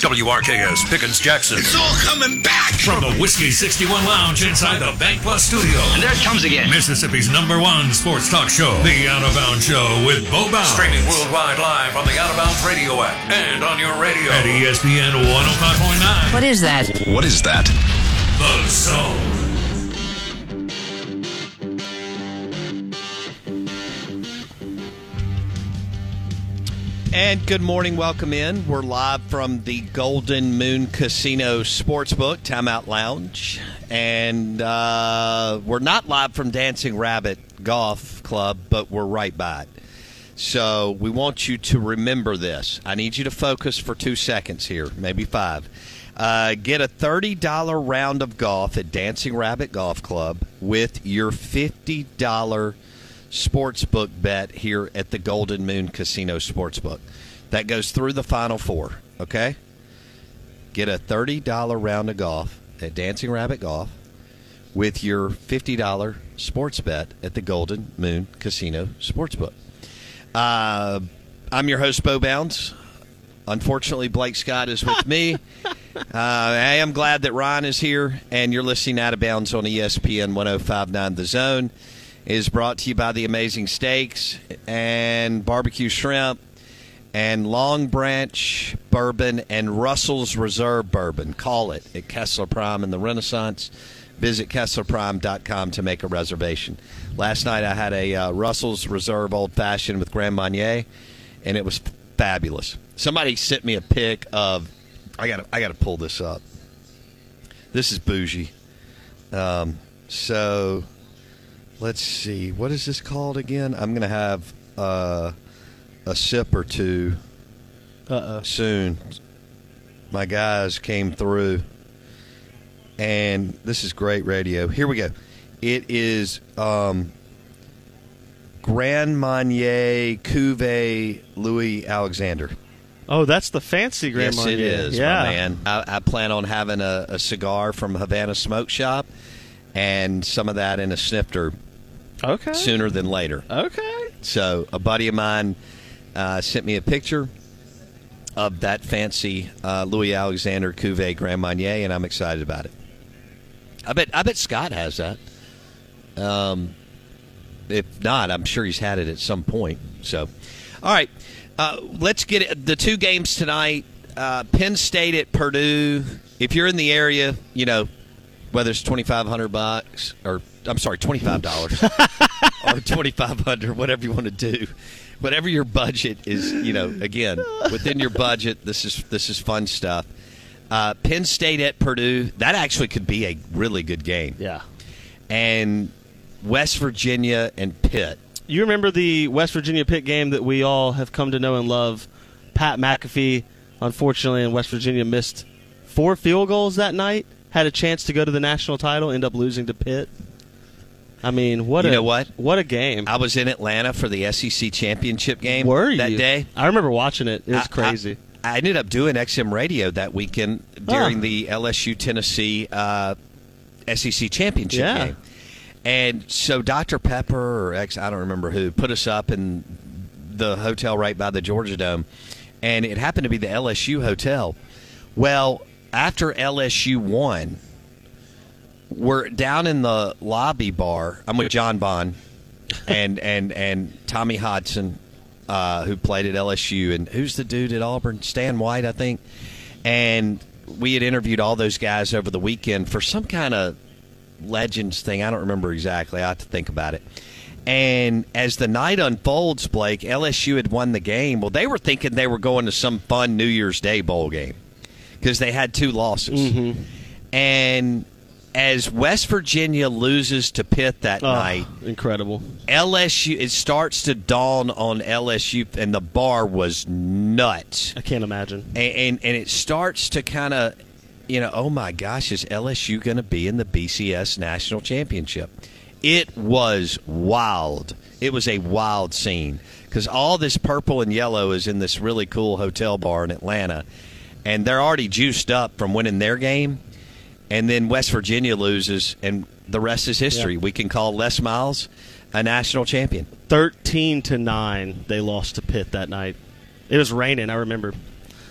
WRKS Pickens Jackson. It's all coming back from the Whiskey 61 Lounge inside the Bank Plus studio. And there it comes again. Mississippi's number one sports talk show, The Out of Bounds Show with Bo Bounds. Streaming worldwide live on the Out of Bounds radio app and on your radio at ESPN 105.9. What is that? What is that? The Zone. And good morning. Welcome in. We're live from the Golden Moon Casino Sportsbook, Timeout Lounge. And uh, we're not live from Dancing Rabbit Golf Club, but we're right by it. So we want you to remember this. I need you to focus for two seconds here, maybe five. Uh, get a $30 round of golf at Dancing Rabbit Golf Club with your $50 sportsbook bet here at the Golden Moon Casino Sportsbook. That goes through the final four, okay? Get a $30 round of golf at Dancing Rabbit Golf with your $50 sports bet at the Golden Moon Casino Sportsbook. Uh, I'm your host, Bo Bounds. Unfortunately, Blake Scott is with me. uh, I am glad that Ryan is here, and you're listening out of bounds on ESPN 1059 The Zone is brought to you by the Amazing Steaks and Barbecue Shrimp and Long Branch Bourbon and Russell's Reserve Bourbon. Call it at Kessler Prime in the Renaissance. Visit KesslerPrime.com to make a reservation. Last night I had a uh, Russell's Reserve Old Fashioned with Grand Marnier, and it was fabulous. Somebody sent me a pic of. I got. I got to pull this up. This is bougie. Um, so let's see. What is this called again? I'm going to have uh, a sip or 2 Uh-oh. soon. My guys came through, and this is great radio. Here we go. It is um, Grand Marnier Cuvée Louis Alexander. Oh, that's the fancy Grand yes, Marnier. it is, yeah. my man. I, I plan on having a, a cigar from Havana Smoke Shop and some of that in a snifter Okay. sooner than later. Okay. So a buddy of mine uh, sent me a picture of that fancy uh, Louis Alexander Cuvée Grand Marnier, and I'm excited about it. I bet I bet Scott has that. Um, if not, I'm sure he's had it at some point. So, all right, uh, let's get it. the two games tonight. Uh, Penn State at Purdue. If you're in the area, you know whether it's twenty five hundred bucks or I'm sorry, twenty five dollars or twenty five hundred, whatever you want to do, whatever your budget is. You know, again, within your budget, this is this is fun stuff. Uh, Penn State at Purdue, that actually could be a really good game. Yeah. And West Virginia and Pitt. You remember the West Virginia Pitt game that we all have come to know and love? Pat McAfee, unfortunately, in West Virginia missed four field goals that night. Had a chance to go to the national title, end up losing to Pitt. I mean, what You a know what? What a game! I was in Atlanta for the SEC championship game. Were you that day? I remember watching it. It was I- crazy. I ended up doing XM radio that weekend during Ah. the LSU Tennessee uh, SEC championship Yeah. game. And so Dr. Pepper or X, I don't remember who, put us up in the hotel right by the Georgia Dome. And it happened to be the LSU hotel. Well, after LSU won, we're down in the lobby bar. I'm with John Bond and and and Tommy Hodson, uh, who played at LSU, and who's the dude at Auburn? Stan White, I think. And we had interviewed all those guys over the weekend for some kind of legends thing. I don't remember exactly. I have to think about it. And as the night unfolds, Blake, LSU had won the game. Well, they were thinking they were going to some fun New Year's Day bowl game because they had two losses. And as West Virginia loses to Pitt that Oh, night, incredible. LSU it starts to dawn on LSU, and the bar was nuts, I can't imagine. and and, and it starts to kind of, you know, oh my gosh, is LSU going to be in the BCS national championship? It was wild. It was a wild scene because all this purple and yellow is in this really cool hotel bar in Atlanta, and they're already juiced up from winning their game, and then West Virginia loses, and the rest is history. We can call Les Miles a national champion. Thirteen to nine, they lost to Pitt that night. It was raining. I remember.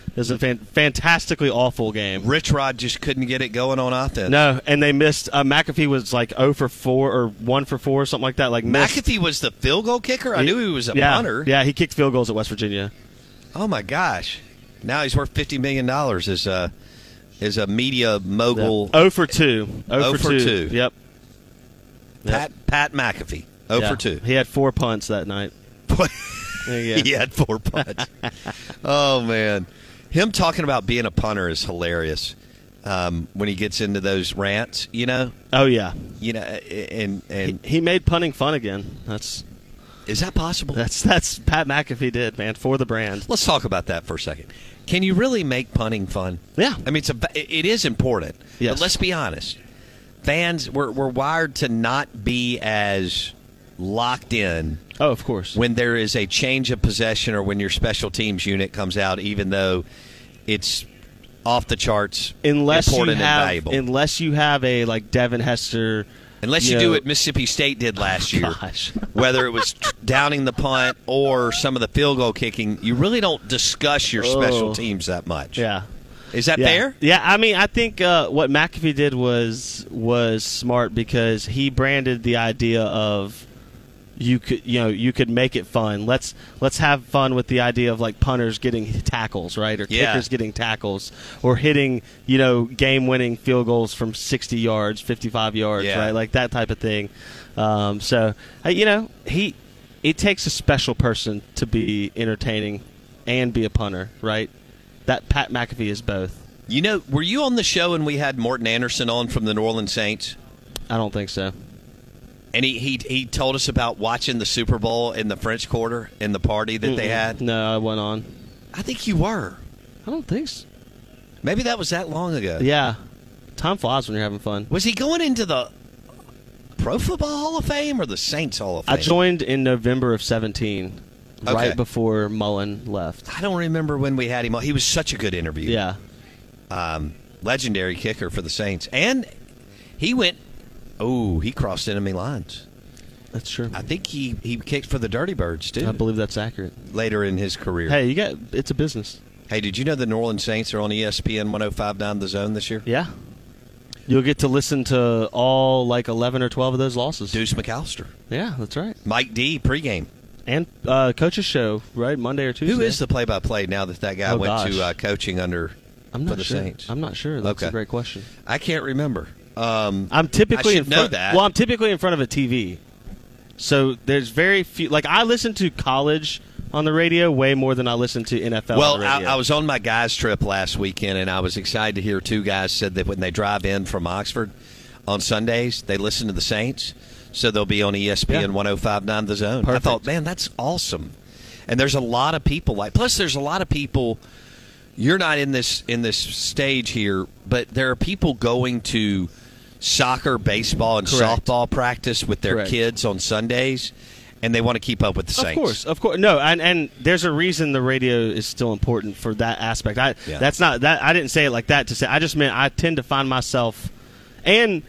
It was a fan- fantastically awful game. Rich Rod just couldn't get it going on offense. No, and they missed. Uh, McAfee was like 0 for 4 or 1 for 4 or something like that. Like missed. McAfee was the field goal kicker. I knew he was a yeah, punter. Yeah, he kicked field goals at West Virginia. Oh my gosh! Now he's worth fifty million dollars as a as a media mogul. 0 for 2. 0 Oh for, for 2. two. Yep. Pat Pat McAfee. Oh Yeah. for two. He had four punts that night. There you go. he had four punts. oh man, him talking about being a punter is hilarious. Um, when he gets into those rants, you know, Oh yeah. you know, and He, and he made punting fun again. That's is that possible? that's that's Pat McAfee did, man, for the brand. Let's talk about that for a second. Can you really make punting fun? Yeah. I mean, it's a, it is important. Yes. But let's be honest. Fans, we're, we're wired to not be as locked in Oh, of course. when there is a change of possession or when your special teams unit comes out, even though it's off the charts, unless you important and have valuable. unless you have a like Devin Hester Unless you, you do what Mississippi State did last year, Gosh. whether it was downing the punt or some of the field goal kicking, you really don't discuss your special Oh. teams that much. Yeah. Is that yeah. fair? Yeah, I mean, I think uh, what McAfee did was was smart because he branded the idea of you could you know you could make it fun. Let's let's have fun with the idea of like punters getting tackles, right, or Yeah. kickers getting tackles, or hitting you know game winning field goals from sixty yards, fifty five yards, Yeah. right, like that type of thing. Um, so you know he it takes a special person to be entertaining and be a punter, right? That Pat McAfee is both. You know, were you on the show and we had Morten Andersen on from the New Orleans Saints? I don't think so. And he, he he told us about watching the Super Bowl in the French Quarter in the party that they had. No, I went on. I think you were. I don't think so. Maybe that was that long ago. Yeah, time flies when you're having fun. Was he going into the Pro Football Hall of Fame or the Saints Hall of Fame? I joined in November of 17, Okay. right before Mullen left. I don't remember when we had him. He was such a good interview. Yeah, Um, legendary kicker for the Saints. And he went, oh, he crossed enemy lines. that's true. I think he, he kicked for the Dirty Birds, too, I believe that's accurate. later in his career. Hey, you got it's a business. Hey, did you know the New Orleans Saints are on ESPN 105.9 The Zone this year? Yeah, you'll get to listen to all like 11 or 12 of those losses. Deuce McAllister. Yeah, that's right. Mike D, pregame. And uh, coach's show right Monday or Tuesday. Who is the play-by-play now that that guy Oh, went gosh. to uh, coaching under I'm for not the sure. Saints? I'm not sure. That's Okay. a great question. I can't remember. Um, I'm typically in front, that. Well, I'm typically in front of a TV, so there's very few. Like I listen to college on the radio way more than I listen to NFL. well, I. I was on my guys trip last weekend, and I was excited to hear two guys said that when they drive in from Oxford on Sundays, they listen to the Saints, so they'll be on ESPN Yeah. 105.9 The Zone. I thought, man, that's awesome. And there's a lot of people like. Plus, there's a lot of people. You're not in this in this stage here, but there are people going to soccer, baseball, and Correct. softball practice with their Correct. kids on Sundays. and they want to keep up with the Saints. Of course, of course. No, and and there's a reason the radio is still important for that aspect. I Yeah. that's not that I didn't say it like that to say. I just meant I tend to find myself, and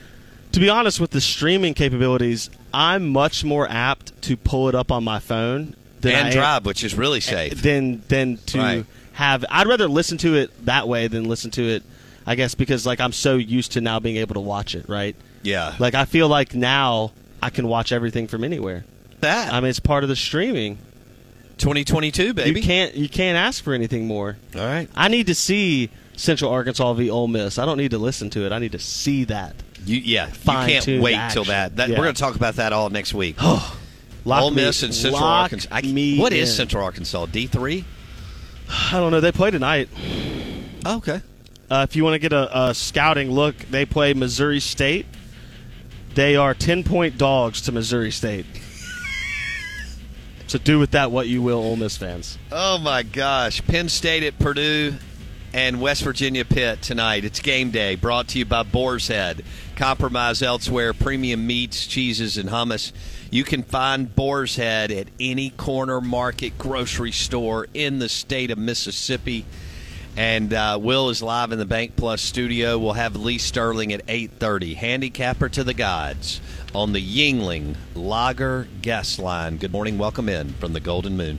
to be honest with the streaming capabilities, I'm much more apt to pull it up on my phone than and I am- drive, which is really safe. than than to Right. have. I'd rather listen to it that way than listen to it. I guess because like I'm so used to now being able to watch it. Right. yeah, Like I feel like now I can watch everything from anywhere. that. I mean, it's part of the streaming. 2022, baby. You can't you can't ask for anything more. All right. I need to see Central Arkansas v. Ole Miss. I don't need to listen to it. I need to see that. You, yeah, you can't wait action. till that. that Yeah. We're going to talk about that all next week. Lock Ole me- Miss and Central Arkansas. I, me what is. Central Arkansas? D three. I don't know. They play tonight. Oh, okay. Uh, if you want to get a, a scouting look, they play Missouri State. They are ten point dogs to Missouri State. so do with that what you will, Ole Miss fans. Oh my gosh! Penn State at Purdue and West Virginia Pitt tonight. It's game day. Brought to you by Boar's Head. Compromise elsewhere. Premium meats, cheeses, and hummus. You can find Boar's Head at any corner market, grocery store in the state of Mississippi. And uh, Will is live in the Bank Plus studio. We'll have Lee Sterling at 8:30. Handicapper to the gods on the Yuengling Lager guest line. Good morning. Welcome in from the Golden Moon.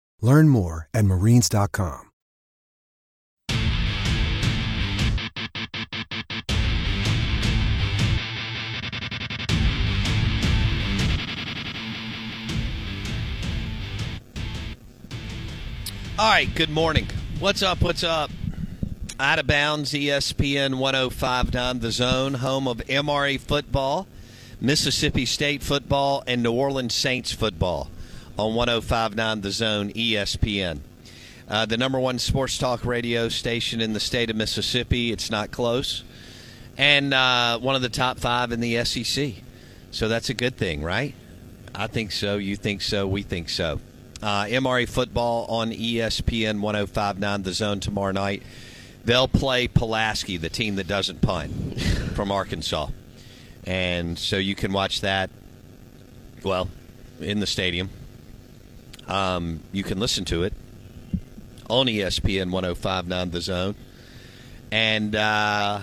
Learn more at marines.com. All right, good morning. What's up? What's up? Out of bounds, ESPN 1059, the zone, home of MRA football, Mississippi State football, and New Orleans Saints football on 1059, the zone, ESPN. Uh, the number one sports talk radio station in the state of Mississippi. It's not close. And uh, one of the top five in the SEC. So that's a good thing, right? I think so. You think so. We think so. Uh, MRA football on ESPN 1059, the zone tomorrow night. They'll play Pulaski, the team that doesn't punt from Arkansas. And so you can watch that, well, in the stadium. Um, you can listen to it on ESPN 1059, the zone. And uh,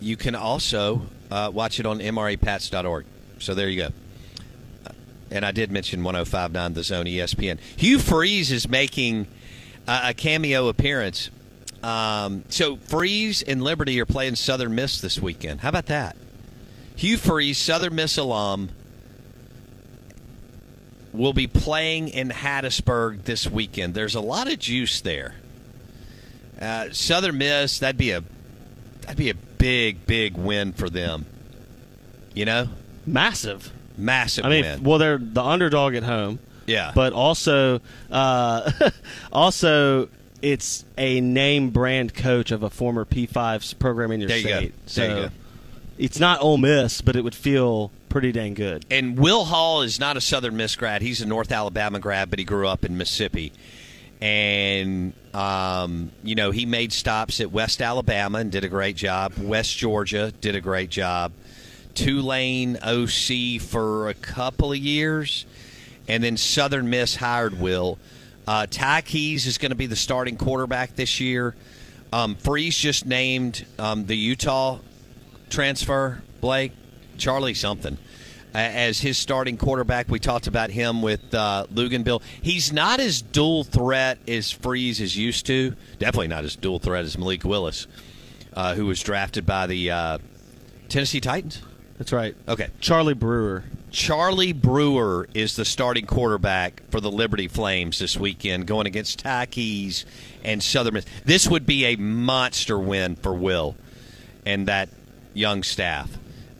you can also uh, watch it on MRAPats.org. So there you go and I did mention 1059 The Zone ESPN. Hugh Freeze is making uh, a cameo appearance. Um, so Freeze and Liberty are playing Southern Miss this weekend. How about that? Hugh Freeze, Southern Miss alum, will be playing in Hattiesburg this weekend. There's a lot of juice there. Uh, Southern Miss, that'd be a that'd be a big, big win for them. You know, Massive. massive I mean, win. well, they're the underdog at home. Yeah. But also, uh, also, it's a name brand coach of a former P5 program in your There you state. You so go. it's not Ole Miss, but it would feel pretty dang good. And Will Hall is not a Southern Miss grad. He's a North Alabama grad, but he grew up in Mississippi. And, um, you know, he made stops at West Alabama and did a great job. West Georgia did a great job. Tulane OC for a couple of years. And then Southern Miss hired Will. Uh, Ty Keyes is going to be the starting quarterback this year. Um, Freeze just named um, the Utah transfer, Blake. Charlie something. As his starting quarterback, we talked about him with uh, Luganville. He's not as dual threat as Freeze is used to. Definitely not as dual threat as Malik Willis, uh, who was drafted by the uh, Tennessee Titans. That's right. Okay. Charlie Brewer. Charlie Brewer is the starting quarterback for the Liberty Flames this weekend, going against Ty Keyes and Southern Miss. This would be a monster win for Will and that young staff.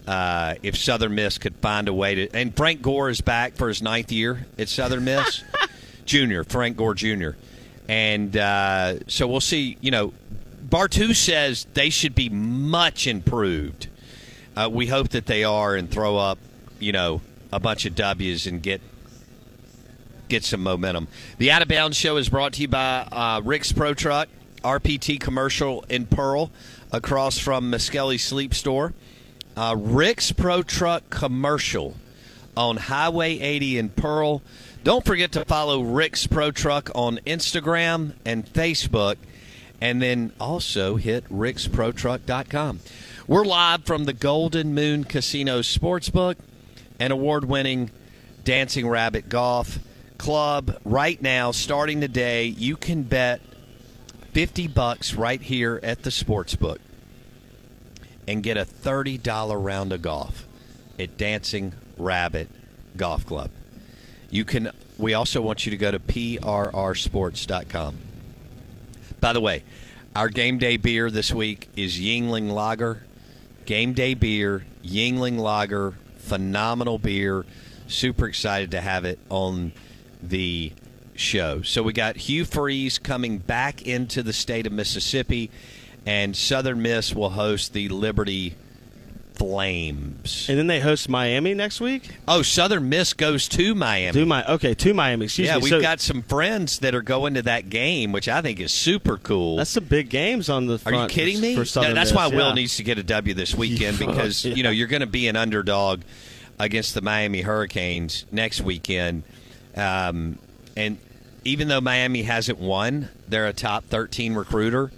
Uh, if Southern Miss could find a way to, and Frank Gore is back for his ninth year at Southern Miss, Junior Frank Gore Jr. And uh, so we'll see. You know, Bartu says they should be much improved. Uh, we hope that they are and throw up, you know, a bunch of W's and get get some momentum. The Out of Bounds Show is brought to you by uh, Rick's Pro Truck, RPT Commercial in Pearl, across from Muskelly Sleep Store. Uh, Rick's Pro Truck Commercial on Highway 80 in Pearl. Don't forget to follow Rick's Pro Truck on Instagram and Facebook, and then also hit ricksprotruck.com. We're live from the Golden Moon Casino Sportsbook and award winning Dancing Rabbit Golf Club. Right now, starting today, you can bet 50 bucks right here at the Sportsbook and get a $30 round of golf at Dancing Rabbit Golf Club. You can we also want you to go to prrsports.com. By the way, our game day beer this week is Yuengling Lager. Game day beer, Yuengling Lager, phenomenal beer. Super excited to have it on the show. So we got Hugh Freeze coming back into the state of Mississippi, and Southern Miss will host the Liberty Flames. And then they host Miami next week. Oh, Southern Miss goes to Miami. Do my okay to Miami. Excuse yeah, me. we've So got some friends that are going to that game, which I think is super cool. that's some big games on the. Are you kidding for- me? For Southern No, that's Miss, why Will needs to get a W this weekend Yeah. because you know you're going to be an underdog against the Miami Hurricanes next weekend, um, and even though Miami hasn't won, they're a top 13 recruiter,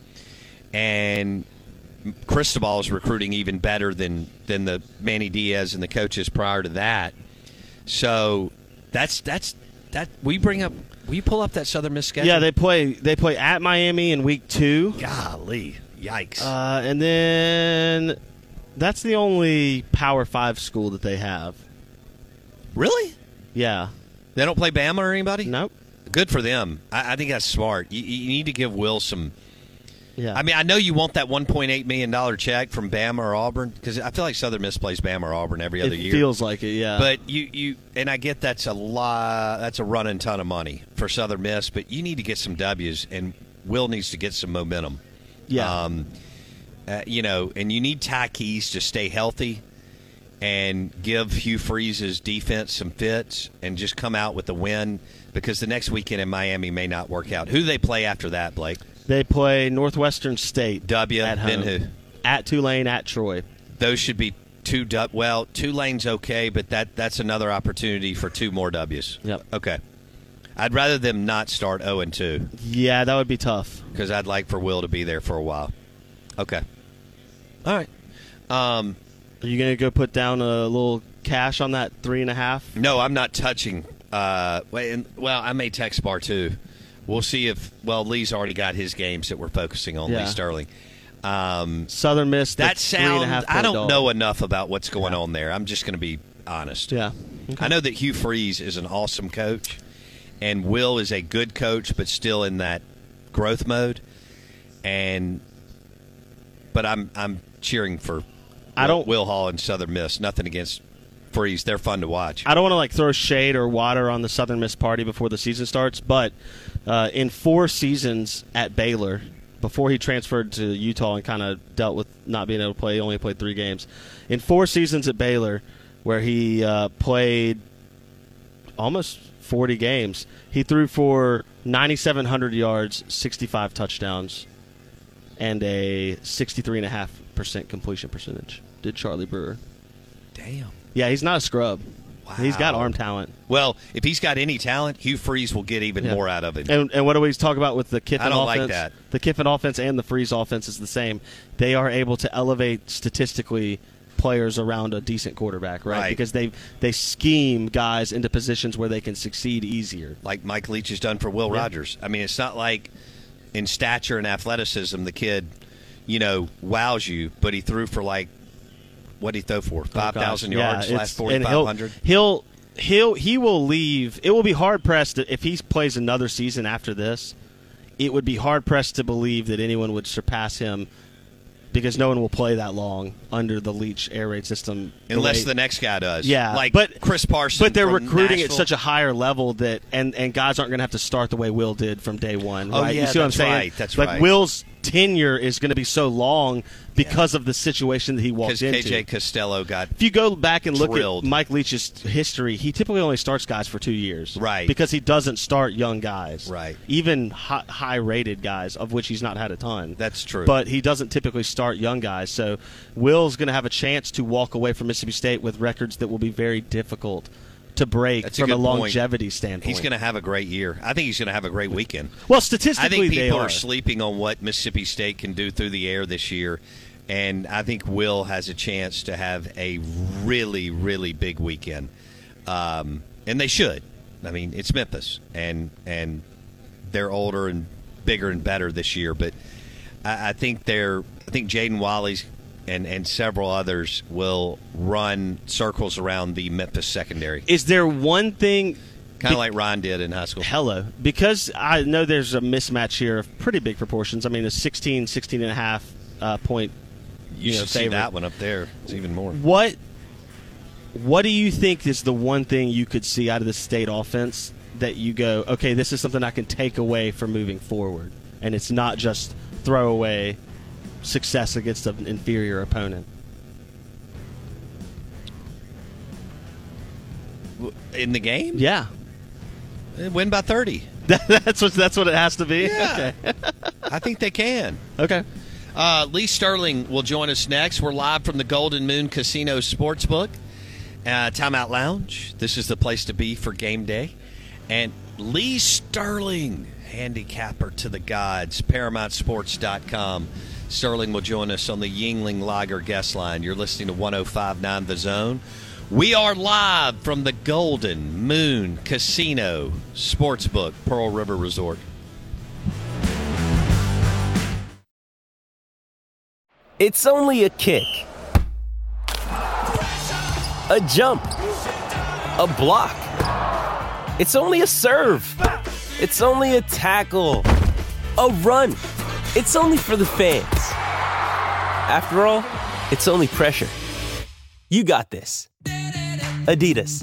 and Cristobal is recruiting even better than than the Manny Diaz and the coaches prior to that. So that's that's that. We bring up. we pull up that Southern Miss schedule? Yeah, they play. They play at Miami in week two. Golly, yikes! Uh, and then that's the only Power Five school that they have. really? Yeah. They don't play Bama or anybody? Nope. Good for them. I, I think that's smart. You, you need to give Will some. Yeah. I mean, I know you want that $1.8 million check from Bama or Auburn because I feel like Southern Miss plays Bama or Auburn every other it year. feels like it. Yeah. But you, you and I get that's a lot. That's a running ton of money for Southern Miss. But you need to get some W's, and Will needs to get some momentum. yeah. Um, uh, you know, and you need Ty Keyes to stay healthy and give Hugh Freeze's defense some fits and just come out with a win because the next weekend in Miami may not work out. Who do they play after that, Blake? They play Northwestern State. W, at then home. who? At Tulane. At Troy. Those should be two. Du- well, two lanes okay, but that that's another opportunity for two more W's. Yep. Okay. I'd rather them not start 0 and 2 Yeah, that would be tough. because I'd like for Will to be there for a while. Okay. All right. Um, Are you gonna go put down a little cash on that three and a half? No, I'm not touching. Uh, wait, well, I may text Bar too. We'll see if well Lee's already got his games that we're focusing on. Lee Sterling. Um, Southern Miss. that that's three and a sounds. I don't dog. know enough about what's going on there. I'm just going to be honest. Yeah. I know that Hugh Freeze is an awesome coach, and Will is a good coach, but still in that growth mode. And but I'm I'm cheering for. I don't- Will Hall and Southern Miss. Nothing against Freeze. They're fun to watch. I don't want to like throw shade or water on the Southern Miss party before the season starts, but uh, in four seasons at Baylor, before he transferred to Utah and kind of dealt with not being able to play, he only played three games. In four seasons at Baylor, where he uh, played almost 40 games, he threw for 9,700 yards, 65 touchdowns, and a 63.5% completion percentage. Did Charlie Brewer. Damn. Yeah, he's not a scrub. He's got arm talent. Well, if he's got any talent, Hugh Freeze will get even Yeah. more out of him. And, and what do we talk about with the Kiffin offense? I don't like that. The Kiffin offense and the Freeze offense is the same. They are able to elevate statistically players around a decent quarterback, right? Right. Because they they scheme guys into positions where they can succeed easier. like Mike Leach has done for Will Yeah. Rogers. I mean, it's not like in stature and athleticism the kid, you know, wows you, but he threw for like what did he throw for? Oh, five thousand Oh, yards Yeah, last forty five he'll- He'll he'll he will leave. It will be hard pressed if he plays another season after this. It would be hard pressed to believe that anyone would surpass him because no one will play that long under the Leach air raid system Unless the next guy does. Yeah, Like but Chris Parsons. But they're recruiting at such a higher level that and and guys aren't going to have to start the way Will did from day one. Oh, yeah, you see what I'm that's saying? right, that's like right. Will's tenure is going to be so long because of the situation that he walked into. KJ Costello got If you go back and look Drilled. at Mike Leach's history, he typically only starts guys for two years, Right. Because he doesn't start young guys, Right. Even high, high-rated guys, of which he's not had a ton. That's true. But he doesn't typically start young guys, so Will's going to have a chance to walk away from Mississippi State with records that will be very difficult to break That's from a, point. longevity standpoint. He's going to have a great year. I think he's going to have a great weekend. Well, I statistically, think they people are. are sleeping on what Mississippi State can do through the air this year, and I think Will has a chance to have a really, really big weekend, um, and they should. I mean, it's Memphis, and and they're older and bigger and better this year, but I, I think they're. I think Jaden Walley's. And, and several others will run circles around the Memphis secondary, Is there one thing kind of like Ron did in high school. Hello. Because I know there's a mismatch here of pretty big proportions. I mean, a 16, 16 and a half uh, point. You, know, should see that one up there. It's even more. What What do you think is the one thing you could see out of the state offense that you go, okay, this is something I can take away for moving forward, and it's not just throwaway success against an inferior opponent? in the game? Yeah, win by thirty. that's what that's what it has to be. Yeah. Okay. I think they can. Okay. Uh, Lee Sterling will join us next. We're live from the Golden Moon Casino Sportsbook, uh, Timeout Lounge. This is the place to be for game day. And Lee Sterling, handicapper to the gods, ParamountSports.com. Sterling will join us on the Yuengling Lager guest line. You're listening to 1059 The Zone. We are live from the Golden Moon Casino Sportsbook, Pearl River Resort. It's only a kick, a jump, a block. It's only a serve. It's only a tackle, a run. It's only for the fans. After all, it's only pressure. You got this. Adidas.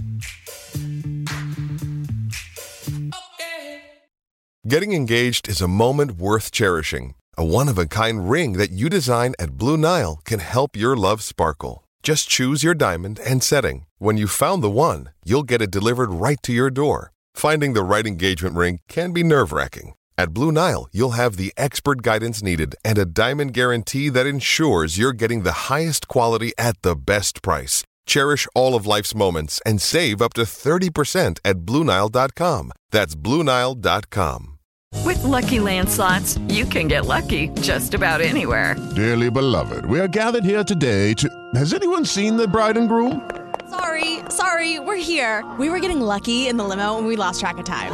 Getting engaged is a moment worth cherishing. A one of a kind ring that you design at Blue Nile can help your love sparkle. Just choose your diamond and setting. When you've found the one, you'll get it delivered right to your door. Finding the right engagement ring can be nerve wracking. At Blue Nile, you'll have the expert guidance needed and a diamond guarantee that ensures you're getting the highest quality at the best price. Cherish all of life's moments and save up to 30% at BlueNile.com. That's BlueNile.com. With Lucky Land slots, you can get lucky just about anywhere. Dearly beloved, we are gathered here today to. Has anyone seen the bride and groom? Sorry, sorry, we're here. We were getting lucky in the limo and we lost track of time.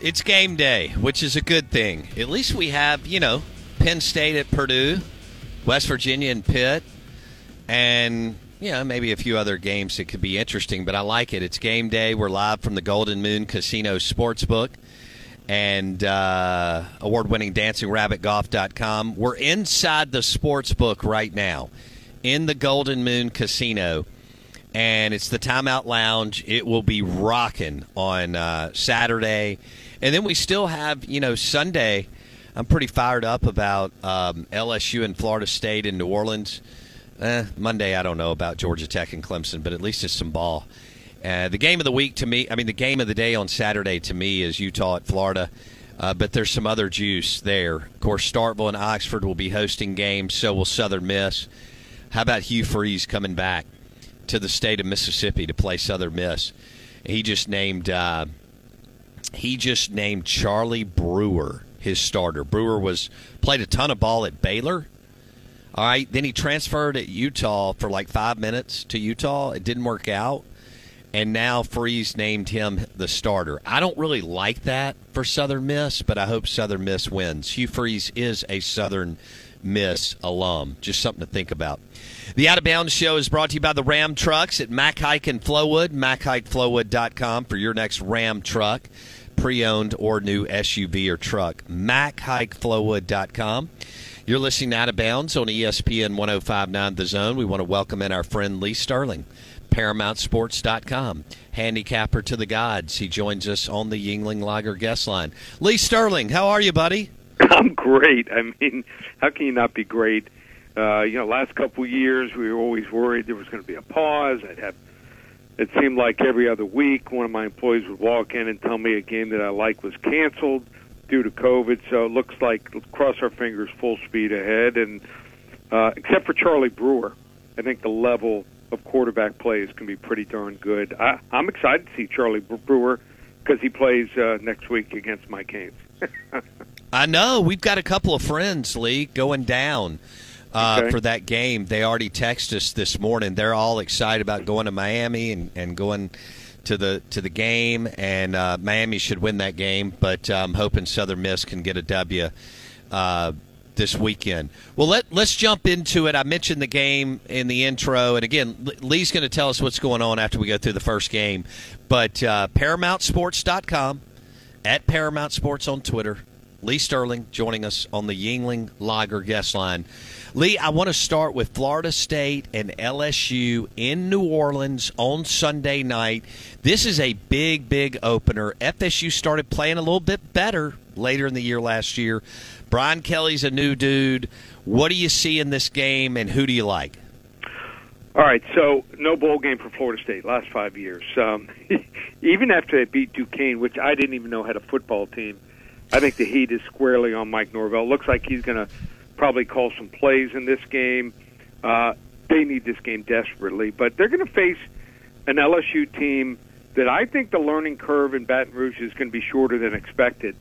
It's game day, which is a good thing. At least we have, you know, Penn State at Purdue, West Virginia and Pitt, and, you know, maybe a few other games that could be interesting, but I like it. It's game day. We're live from the Golden Moon Casino Sportsbook and uh, award winning dancingrabbitgolf.com. We're inside the sportsbook right now in the Golden Moon Casino and it's the Timeout Lounge. It will be rocking on uh, Saturday, and then we still have you know Sunday. I'm pretty fired up about um, LSU and Florida State in New Orleans. Eh, Monday, I don't know about Georgia Tech and Clemson, but at least it's some ball. Uh, the game of the week to me, I mean, the game of the day on Saturday to me is Utah at Florida. Uh, but there's some other juice there. Of course, Starkville and Oxford will be hosting games, so will Southern Miss. How about Hugh Freeze coming back to the state of Mississippi to play Southern Miss? He just named uh, he just named Charlie Brewer his starter. Brewer was played a ton of ball at Baylor. All right, then he transferred at Utah for like five minutes to Utah. It didn't work out and now Freeze named him the starter. I don't really like that for Southern Miss, but I hope Southern Miss wins. Hugh Freeze is a Southern Miss alum. Just something to think about. The Out of Bounds Show is brought to you by the Ram Trucks at Mac Haik and Flowood, MacHaikFlowood.com for your next Ram truck, pre-owned or new SUV or truck. MacHaikFlowood.com. You're listening to Out of Bounds on ESPN 105.9 The Zone. We want to welcome in our friend Lee Sterling. ParamountSports.com. Handicapper to the gods. He joins us on the Yuengling Lager guest line. Lee Sterling, how are you, buddy? I'm great. I mean, how can you not be great? Uh, you know, last couple years we were always worried there was going to be a pause. I'd have. It seemed like every other week one of my employees would walk in and tell me a game that I like was canceled due to COVID. So it looks like cross our fingers, full speed ahead. And uh, except for Charlie Brewer, I think the level of quarterback plays can be pretty darn good. I, I'm excited to see Charlie Brewer because he plays uh, next week against Mike Haynes. I know we've got a couple of friends, Lee, going down uh, okay. for that game. They already texted us this morning. They're all excited about going to Miami and, and going to the to the game. And uh, Miami should win that game, but I'm hoping Southern Miss can get a W. Uh, this weekend. Well, let let's jump into it. I mentioned the game in the intro, and again, Lee's going to tell us what's going on after we go through the first game. But uh, ParamountSports.com at Paramount Sports on Twitter. Lee Sterling joining us on the Yuengling Lager guest line. Lee, I want to start with Florida State and LSU in New Orleans on Sunday night. This is a big, big opener. FSU started playing a little bit better later in the year last year, Brian Kelly's a new dude. What do you see in this game, and who do you like? All right, so no bowl game for Florida State last five years. Um, even after they beat Duquesne, which I didn't even know had a football team, I think the heat is squarely on Mike Norvell. Looks like he's going to probably call some plays in this game. Uh, they need this game desperately, but they're going to face an LSU team that I think the learning curve in Baton Rouge is going to be shorter than expected.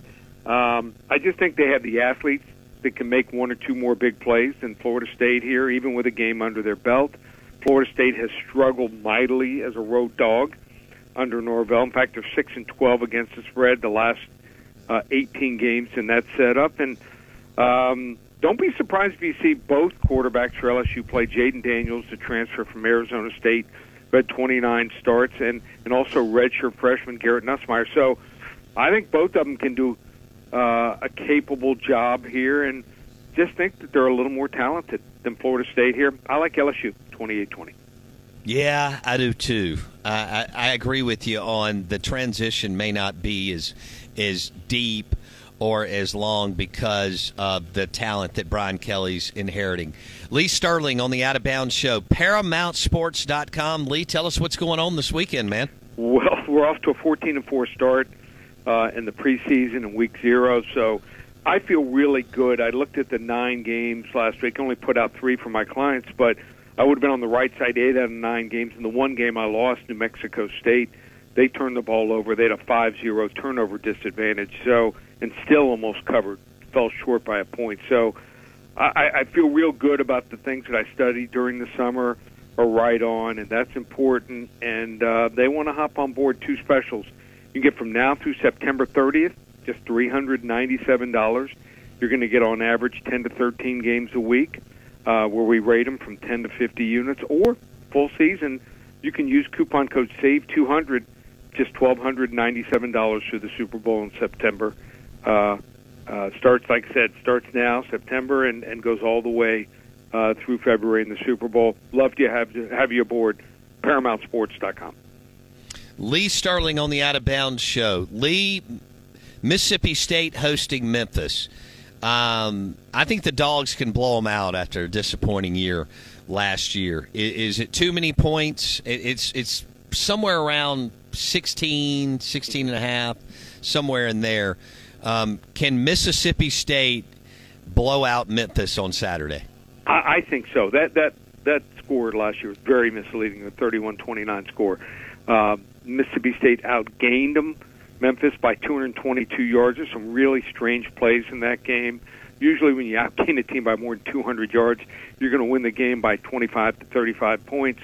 Um, I just think they have the athletes that can make one or two more big plays than Florida State here, even with a game under their belt. Florida State has struggled mightily as a road dog under Norvell. In fact, they're six and twelve against the spread the last uh, 18 games in that setup. And um, don't be surprised if you see both quarterbacks for LSU play. Jayden Daniels, the transfer from Arizona State, had 29 starts, and and also redshirt freshman Garrett Nussmeier. So I think both of them can do uh, a capable job here, and just think that they're a little more talented than Florida State here. I like LSU 28-20. Yeah, I do too. I, I, agree with you on the transition may not be as as deep or as long because of the talent that Brian Kelly's inheriting. Lee Sterling on the Out of Bounds Show, ParamountSports.com. Lee, tell us what's going on this weekend, man. Well, we're off to a 14 and 4 start uh, in the preseason in week zero. So I feel really good. I looked at the nine games last week. Only put out three for my clients, but I would have been on the right side eight out of nine games. In the one game I lost, New Mexico State, they turned the ball over. They had a five-zero turnover disadvantage. So and still almost covered, fell short by a point. So I, I feel real good about the things that I studied during the summer are right on, and that's important. And uh, they want to hop on board two specials you get from now through September 30th, just $397. You're going to get on average 10 to 13 games a week, uh, where we rate them from 10 to 50 units, or full season. You can use coupon code SAVE200, just $1,297 through the Super Bowl in September. Uh, uh, starts, like I said, starts now, September, and, and goes all the way uh, through February in the Super Bowl. Love to have, have you aboard. ParamountSports.com. Lee Sterling on the Out of Bounds show. Lee, Mississippi State hosting Memphis. Um, I think the dogs can blow them out after a disappointing year last year. I- Is, it too many points? It- It's it's somewhere around 16, 16 and a half, somewhere in there. Um, can Mississippi State blow out Memphis on Saturday? I, I think so. That that that score last year was very misleading. The 31-29 score. Uh, Mississippi State outgained them. Memphis by 222 yards. There's some really strange plays in that game. Usually, when you outgain a team by more than 200 yards, you're going to win the game by 25 to 35 points.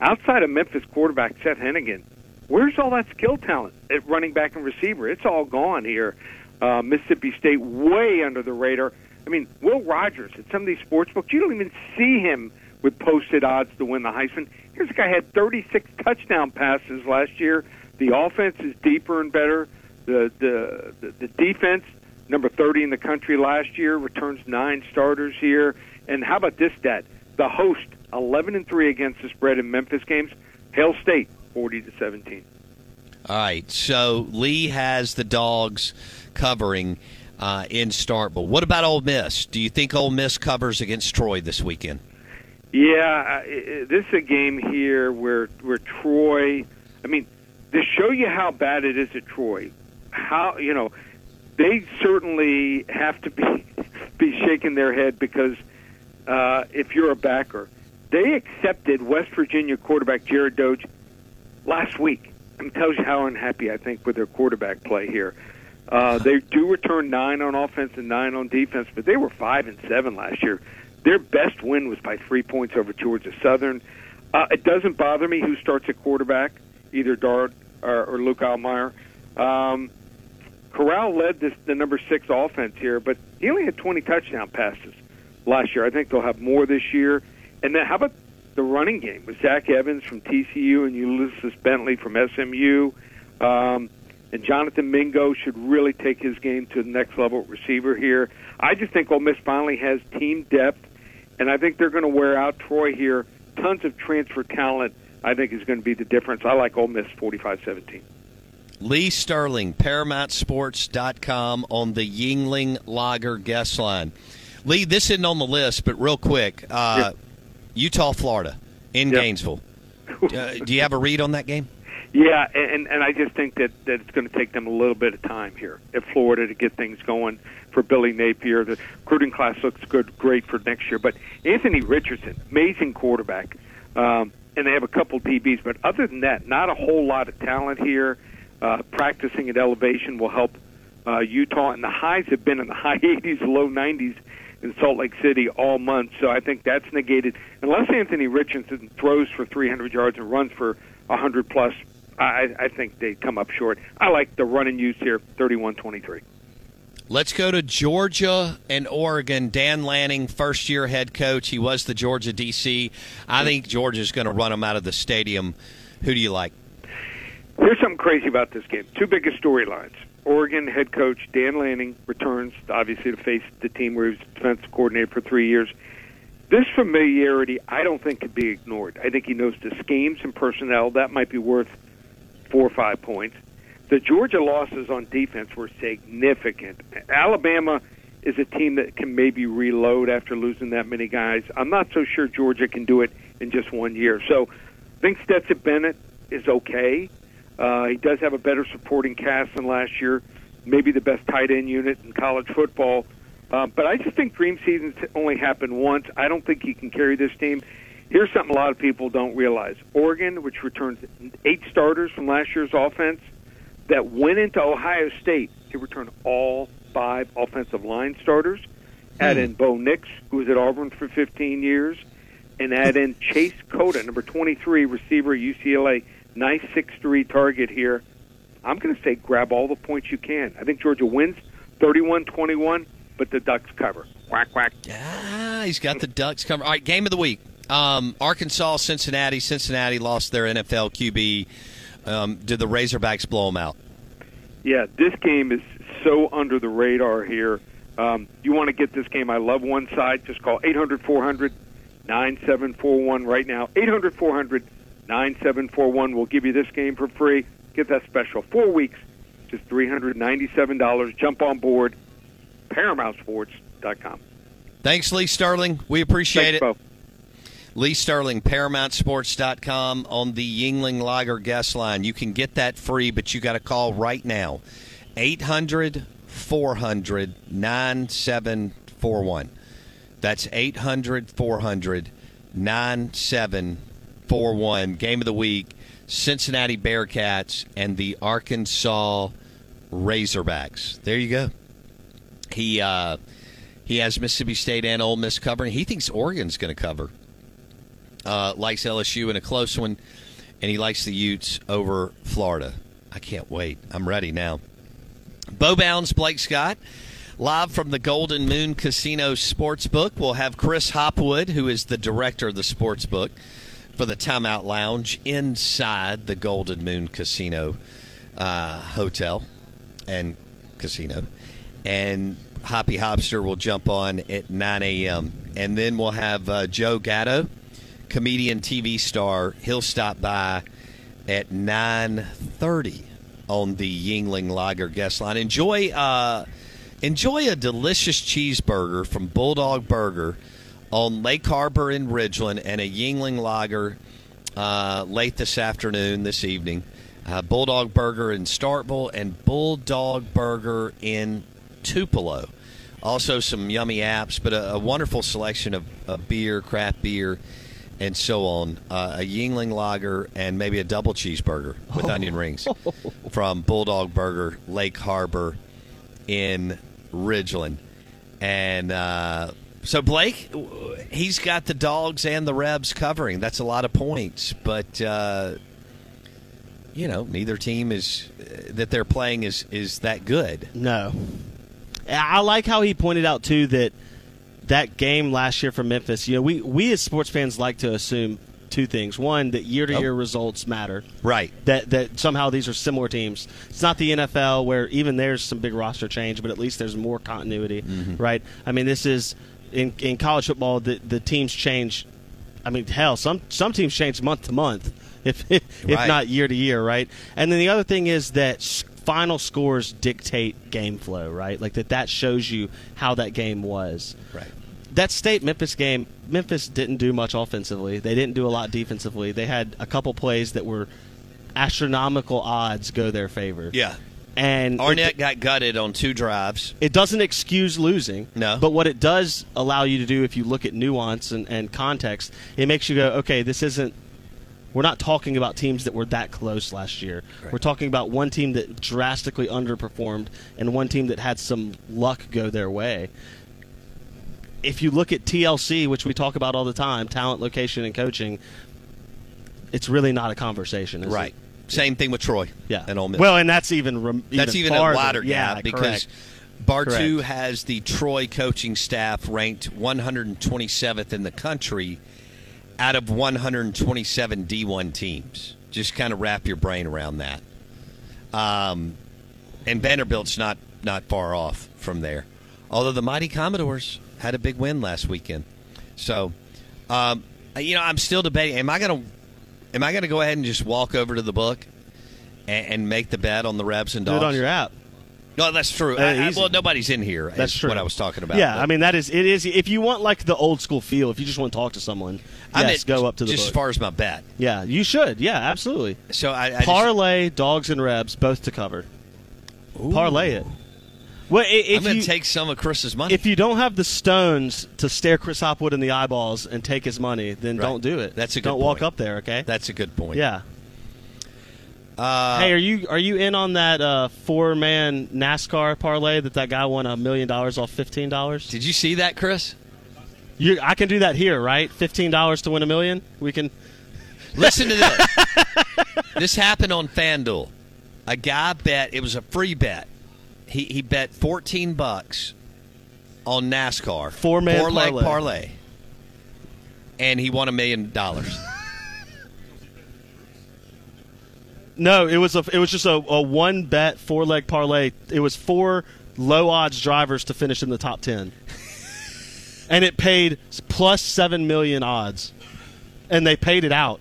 Outside of Memphis quarterback Seth Henigan, where's all that skill talent at running back and receiver? It's all gone here. Uh, Mississippi State way under the radar. I mean, Will Rogers at some of these sports books, you don't even see him with posted odds to win the Heisman. Here's a guy had 36 touchdown passes last year. The offense is deeper and better. The the the, the defense, number 30 in the country last year, returns nine starters here. And how about this stat? The host 11 and three against the spread in Memphis games. Hail State 40 to 17. All right, so Lee has the dogs covering uh, in Starkville. What about Ole Miss? Do you think Ole Miss covers against Troy this weekend? Yeah, this is a game here where where Troy. I mean, to show you how bad it is at Troy, how you know they certainly have to be be shaking their head because uh, if you're a backer, they accepted West Virginia quarterback Jarret Doege last week. It tells you how unhappy I think with their quarterback play here. Uh, they do return nine on offense and nine on defense, but they were five and seven last year. Their best win was by three points over Georgia Southern. Uh, it doesn't bother me who starts at quarterback, either Dart or, or Luke Altmyer. Um, Corral led this, the number six offense here, but he only had 20 touchdown passes last year. I think they'll have more this year. And then how about the running game with Zach Evans from TCU and Ulysses Bentley from SMU? Um, and Jonathan Mingo should really take his game to the next level receiver here. I just think Ole Miss finally has team depth, and I think they're going to wear out Troy here. Tons of transfer talent, I think, is going to be the difference. I like Ole Miss 45-17. Lee Sterling, ParamountSports.com on the Yuengling Lager guest line. Lee, this isn't on the list, but real quick, uh, Utah, Florida, in Gainesville. Uh, do you have a read on that game? Yeah, and and I just think that that it's going to take them a little bit of time here at Florida to get things going for Billy Napier. The recruiting class looks good, great for next year. But Anthony Richardson, amazing quarterback, um, and they have a couple DBs. But other than that, not a whole lot of talent here. Uh, practicing at elevation will help uh, Utah, and the highs have been in the high 80s, low 90s in Salt Lake City all month. So I think that's negated. Unless Anthony Richardson throws for 300 yards and runs for 100 plus, I, I think they come up short. I like the run and use here, 31-23. Let's go to Georgia and Oregon. Dan Lanning, first year head coach. He was the Georgia DC. I think Georgia's going to run them out of the stadium. Who do you like? Here's something crazy about this game. Two biggest storylines. Oregon head coach Dan Lanning returns, obviously, to face the team where he was defensive coordinator for three years. This familiarity, I don't think, could be ignored. I think he knows the schemes and personnel. That might be worth four or five points. The Georgia losses on defense were significant. Alabama is a team that can maybe reload after losing that many guys. I'm not so sure Georgia can do it in just one year. So I think Stetson Bennett is okay. Uh, he does have a better supporting cast than last year, maybe the best tight end unit in college football. Uh, but I just think dream seasons only happen once. I don't think he can carry this team. Here's something a lot of people don't realize: Oregon, which returns eight starters from last year's offense, that went into Ohio State, he returned all five offensive line starters. Add in Bo Nix, who was at Auburn for 15 years, and add in Chase Cota, number 23 receiver at UCLA. Nice 6 3 target here. I'm going to say grab all the points you can. I think Georgia wins 31 21, but the Ducks cover. Quack, quack. Ah, he's got the Ducks cover. All right, game of the week. Um, Arkansas, Cincinnati. Cincinnati lost their NFL QB. Um, did the Razorbacks blow them out? Yeah, this game is so under the radar here. Um, you want to get this game? I love one side. Just call 800 400 9741 right now. 800 400 9741 will give you this game for free. Get that special. Four weeks, just $397. Jump on board. ParamountSports.com. Thanks, Lee Sterling. We appreciate Thanks, it. Bo. Lee Sterling, ParamountSports.com on the Yuengling Lager guest line. You can get that free, but you got to call right now 800 400 9741. That's 800 400 9741. Game of the week Cincinnati Bearcats and the Arkansas Razorbacks. There you go. He, uh, he has Mississippi State and Ole Miss covering. He thinks Oregon's going to cover uh, likes LSU in a close one, and he likes the Utes over Florida. I can't wait. I'm ready now. Bo Bounds, Blake Scott, live from the Golden Moon Casino Sportsbook. We'll have Chris Hopwood, who is the director of the Sportsbook for the Timeout Lounge inside the Golden Moon Casino uh, Hotel and Casino. And Hoppy Hobster will jump on at 9 a.m. And then we'll have uh, Joe Gatto comedian TV star. He'll stop by at 9:30 on the Yuengling Lager guest line. Enjoy uh, enjoy a delicious cheeseburger from Bulldog Burger on Lake Harbor in Ridgeland and a Yuengling Lager uh, late this afternoon, this evening. Uh, Bulldog Burger in Starkville and Bulldog Burger in Tupelo. Also, some yummy apps, but a, a wonderful selection of, of beer, craft beer, and so on. Uh, a Yuengling Lager and maybe a double cheeseburger with onion rings from Bulldog Burger, Lake Harbor in Ridgeland. And uh, so Blake, he's got the dogs and the Rebs covering. That's a lot of points, but uh, you know neither team is that they're playing is is that good. No. I like how he pointed out too that that game last year for Memphis. You know, we we as sports fans like to assume two things: one, that year to year results matter, right? That that somehow these are similar teams. It's not the NFL where even there's some big roster change, but at least there's more continuity, Mm-hmm. right? I mean, this is in in college football. The the teams change. I mean, hell, some some teams change month to month, if if Right. not year to year, right? And then the other thing is that final scores dictate game flow, right? Like that that shows you how that game was. Right. That state Memphis game, Memphis didn't do much offensively. They didn't do a lot defensively. They had a couple plays that were astronomical odds go their favor. Yeah. And Arnett got gutted on two drives. it doesn't excuse losing. No. But what it does allow you to do, if you look at nuance and, and context, it makes you go, okay, this isn't. We're not talking about teams that were that close last year. We're talking about one team that drastically underperformed and one team that had some luck go their way. If you look at TLC, which we talk about all the time, talent, location, and coaching, it's really not a conversation. Right. It? Same thing with Troy. Yeah. And Ole Miss. Well, and that's even rem- That's even a farther. wider yeah, gap because correct. Bartu Correct. has the Troy coaching staff ranked 127th in the country out of 127 D1 teams. Just kind of wrap your brain around that. Um, and Vanderbilt's not not far off from there. Although the mighty Commodores had a big win last weekend, so um, you know I'm still debating. Am I gonna am I gonna go ahead and just walk over to the book and, and make the bet on the Rebs and Dogs? Do it on your app. No, that's true. Uh, I- I- well, nobody's in here. That's true. What I was talking about. Yeah, but- I mean that is it is if you want like the old school feel, if you just want to talk to someone, I yes, meant go up to the just book. as far as my bet. Yeah, you should. Yeah, absolutely. So I, I just- parlay dogs and rebs both to cover. Parlay it. Well, if I'm going to take some of Chris's money. if you don't have the stones to stare Chris Hopwood in the eyeballs and take his money, then Right. don't do it. That's a good don't walk up there. Okay. That's a good point. yeah. Uh, hey, are you are you in on that uh, four man NASCAR parlay that that guy won a million dollars off fifteen dollars? Did you see that, Chris? You, I can do that here, right? Fifteen dollars to win a million. We can. Listen to this. this happened on FanDuel. A guy bet it was a free bet. He he bet 14 bucks on NASCAR. Four-man four leg parlay. parlay. And he won a million dollars. No, it was a it was just a, a one bet four leg parlay. It was four low odds drivers to finish in the top ten, and it paid plus seven million odds, and they paid it out.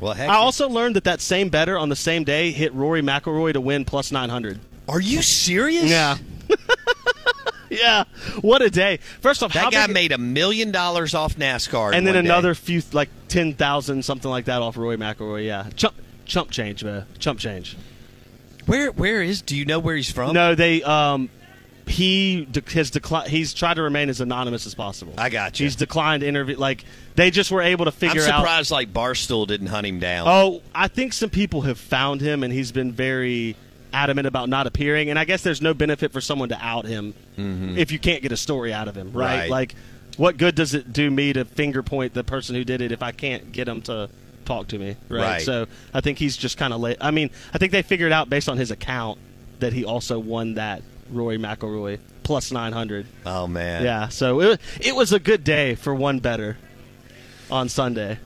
Well, heck, I also learned that that same better on the same day hit Rory McIlroy to win plus nine hundred. Are you serious? Yeah. yeah, what a day! First off, That how guy big- made a million dollars off NASCAR, and then one day. another few like ten thousand something like that off Roy McIlroy. Yeah, chump chump change, man, chump change. Where where is? Do you know where he's from? No, they um he has declined. He's tried to remain as anonymous as possible. I got you. He's declined interview. Like they just were able to I'm figure out. surprised like Barstool didn't hunt him down. Oh, I think some people have found him, and he's been very adamant about not appearing. And I guess there's no benefit for someone to out him Mhm. if you can't get a story out of him, right? Right. Like, what good does it do me to finger point the person who did it if I can't get him to talk to me, right? Right. So I think he's just kind of late. I mean, I think they figured out based on his account that he also won that Roy McIlroy plus 900. Oh man. Yeah, so it, it was a good day for one better on Sunday.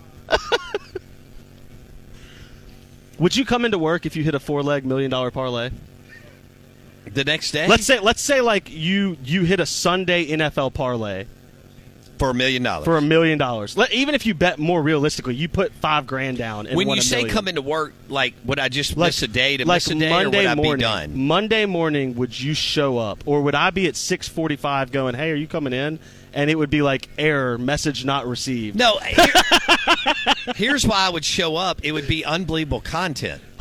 Would you come into work if you hit a four leg million dollar parlay? The next day? Let's say let's say like you you hit a Sunday NFL parlay for a million dollars. for a million dollars. Let- Even if you bet more realistically, you put five grand down. And when you say million. come into work, like would I just like miss a day to like miss a day, Monday or would I morning, be done? Monday morning, would you show up, or would I be at six forty five going, "Hey, are you coming in?" And it would be like error, message not received. No. here- here's why I would show up. It would be unbelievable content.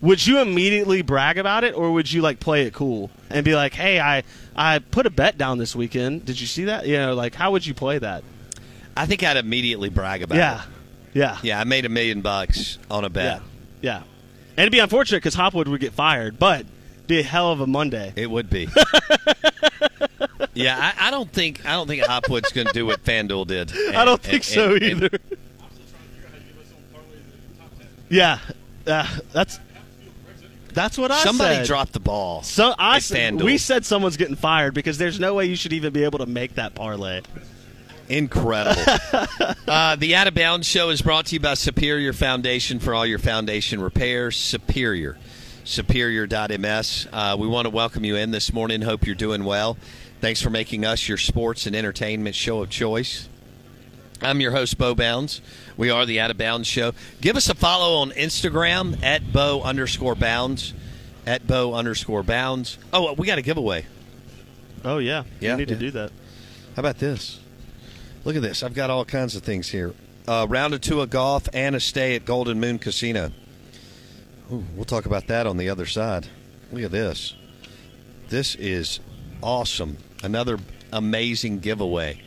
Would you immediately brag about it, or would you like play it cool and be like, "Hey, I I put a bet down this weekend. Did you see that?" You know, like how would you play that? I think I'd immediately brag about Yeah, it. yeah, Yeah, I made a million bucks on a bet. yeah. And it'd be unfortunate because Hopwood would get fired, but be a hell of a Monday. It would be. yeah, I, I don't think I don't think Hopwood's going to do what FanDuel did. I don't think And- so and- and- either. yeah, uh, that's that's what I said. Somebody said. dropped the ball. So I said, we said someone's getting fired because there's no way you should even be able to make that parlay. Incredible. uh, the Out of Bounds Show is brought to you by Superior Foundation for all your foundation repairs. Superior. Superior.ms. Uh, we want to welcome you in this morning. Hope you're doing well. Thanks for making us your sports and entertainment show of choice. I'm your host, Bo Bounds. We are the Out of Bounds Show. Give us a follow on Instagram at Bo underscore Bounds. At Bo underscore Bounds. Oh, we got a giveaway. Oh yeah, Yeah, you need yeah. to do that. How about this? Look at this. I've got all kinds of things here. Uh, round or two of golf and a stay at Golden Moon Casino. Ooh, we'll talk about that on the other side. Look at this. This is awesome. Another amazing giveaway.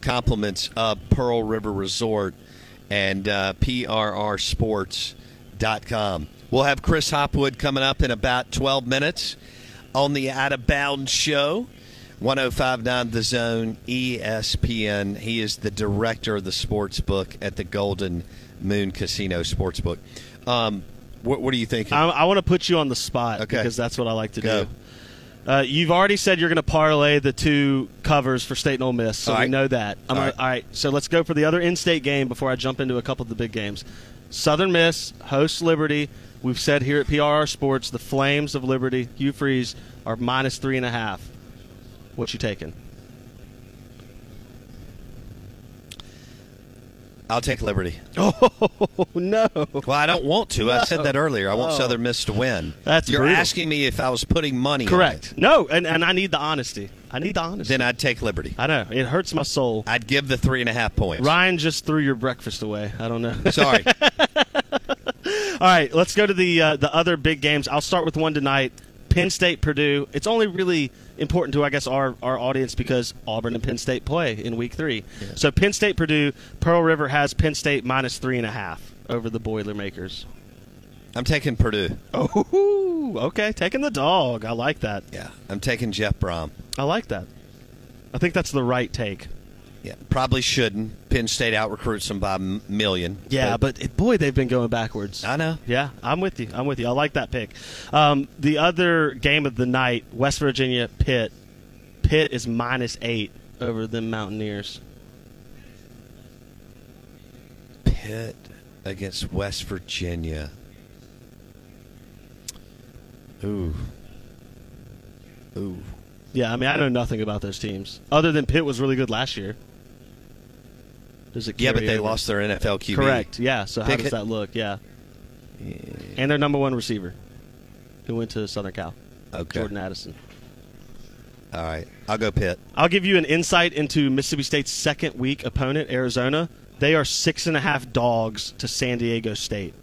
Compliments of Pearl River Resort and uh, PRRSports.com. We'll have Chris Hopwood coming up in about 12 minutes on the Out of Bounds Show. 1059 The Zone, ESPN. He is the director of the sports book at the Golden Moon Casino Sportsbook. Um, what, what are you thinking? I, I want to put you on the spot Okay. because that's what I like to Go. do. Uh, you've already said you're going to parlay the two covers for State and Ole Miss, so All we right. know that. I'm All gonna- right. all right, so let's go for the other in-state game before I jump into a couple of the big games. Southern Miss hosts Liberty. We've said here at PRR Sports the Flames of Liberty, Hugh Freeze, are minus three and a half. What you taking? I'll take Liberty. Oh no! Well, I don't want to. I said that earlier. I want Oh. Southern Miss to win. That's You're brutal. asking me if I was putting money Correct. No, and, and I need the honesty. I need the honesty. Then I'd take Liberty. I know it hurts my soul. I'd give the three and a half points. Ryan just threw your breakfast away. I don't know. Sorry. All right, let's go to the uh, the other big games. I'll start with one tonight. Penn State Purdue. It's only really important to I guess our, our audience because Auburn and Penn State play in week three. So Penn State Purdue. Pearl River has Penn State minus three and a half over the Boilermakers. I'm taking Purdue. Oh, okay, taking the dog. I like that. Yeah, I'm taking Jeff Brohm. I like that. I think that's the right take. Yeah, probably shouldn't. Penn State out recruits them by a million. Yeah, but, it, boy, they've been going backwards. I know. Yeah, I'm with you. I'm with you. I like that pick. Um, the other game of the night, West Virginia Pitt. Pitt is minus eight over the Mountaineers. Pitt against West Virginia. Ooh. Ooh. Yeah, I mean, I know nothing about those teams other than Pitt was really good last year. Does it? Yeah, but they over? lost their NFL QB. Correct. Yeah. So how does that look? Yeah. And their number one receiver, who went to Southern Cal, Okay. Jordan Addison. All right, I'll go Pitt. I'll give you an insight into Mississippi State's second week opponent, Arizona. They are six and a half dogs to San Diego State.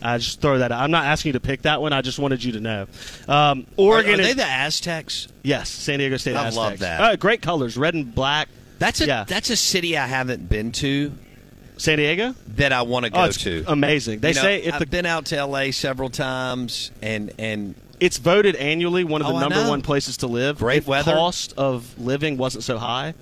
I just throw that out. I'm not asking you to pick that one. I just wanted you to know. Um, Oregon. Are, are they the Aztecs? yes, San Diego State I Aztecs. love that. Great colors, red and black. That's a Yeah. that's a city I haven't been to San Diego that I want to go Oh, to. amazing. They You know, say if I've the been out to L.A. several times, and and it's voted annually one of the Oh, number one places to live. Great if weather. Cost of living wasn't so high.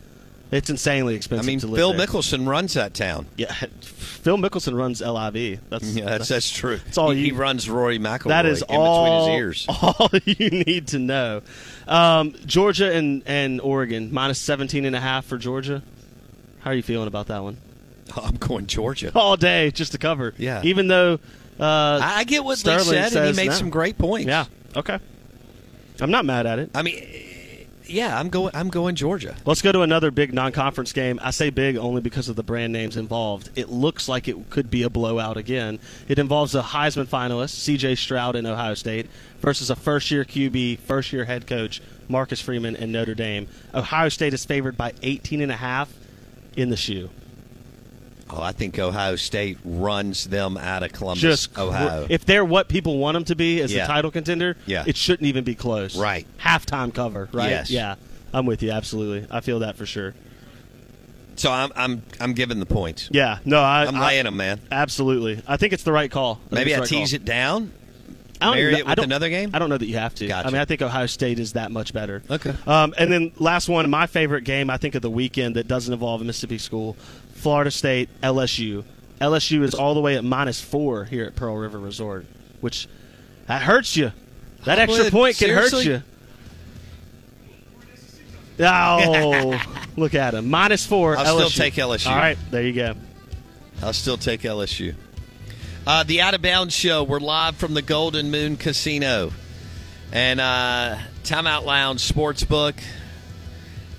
It's insanely expensive. I mean to live Phil there. Mickelson runs that town. Yeah, Phil Mickelson runs LIV. That's Yeah, that's that's true. That's all he, you- he runs Rory McIlroy. That is in all, between his ears. all you need to know. Um, Georgia and, and Oregon, minus 17 and a half for Georgia. How are you feeling about that one? I'm going Georgia. All day just to cover. Yeah. Even though uh, I get what Sterling said, and he made no. some great points. Yeah. Okay. I'm not mad at it. I mean, yeah, I'm going. I'm going Georgia. Let's go to another big non-conference game. I say big only because of the brand names involved. It looks like it could be a blowout again. It involves a Heisman finalist, C.J. Stroud in Ohio State, versus a first-year QB, first-year head coach, Marcus Freeman in Notre Dame. Ohio State is favored by 18 and a half in the shoe. Oh, I think Ohio State runs them out of Columbus, Just Ohio. if they're what people want them to be as Yeah. a title contender, Yeah. it shouldn't even be close. Right. Halftime cover, right? Yes. Yeah. I'm with you absolutely. I feel that for sure. so I'm I'm I'm giving the points. Yeah, no, I, I'm I- laying them, man. Absolutely, I think it's the right call. think Maybe I right tease call. it down. I don't, marry it with another game? I don't know that you have to. Gotcha. I mean, I think Ohio State is that much better. Okay. Um, and then last one, my favorite game I think of the weekend that doesn't involve a Mississippi school, Florida State LSU. LSU is all the way at minus four here at Pearl River Resort, which that hurts you. That extra Would- point can seriously? hurt you. Oh, look at him. Minus four. I'll still take LSU. All right, there you go. I'll still take LSU. Uh, the Out of Bounds Show. We're live from the Golden Moon Casino and uh, Timeout Lounge Sportsbook.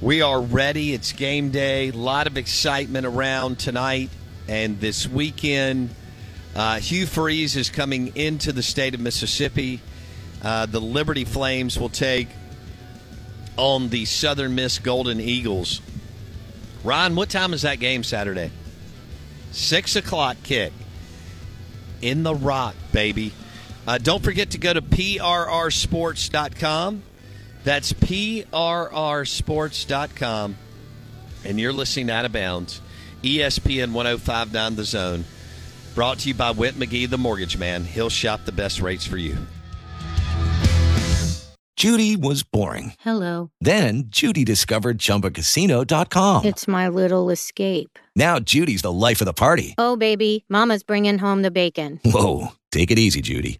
We are ready. It's game day. A lot of excitement around tonight and this weekend. Uh, Hugh Freeze is coming into the state of Mississippi. Uh, the Liberty Flames will take on the Southern Miss Golden Eagles. Ron, what time is that game Saturday? Six o'clock kick in the rock, baby. Uh, don't forget to go to prrsports.com. That's prrsports.com. And you're listening to Out of Bounds, ESPN 1059 The Zone. Brought to you by Whit McGee, the mortgage man. He'll shop the best rates for you. Judy was boring. Hello. Then Judy discovered ChumbaCasino.com. It's my little escape. Now Judy's the life of the party. Oh, baby, Mama's bringing home the bacon. Whoa, take it easy, Judy.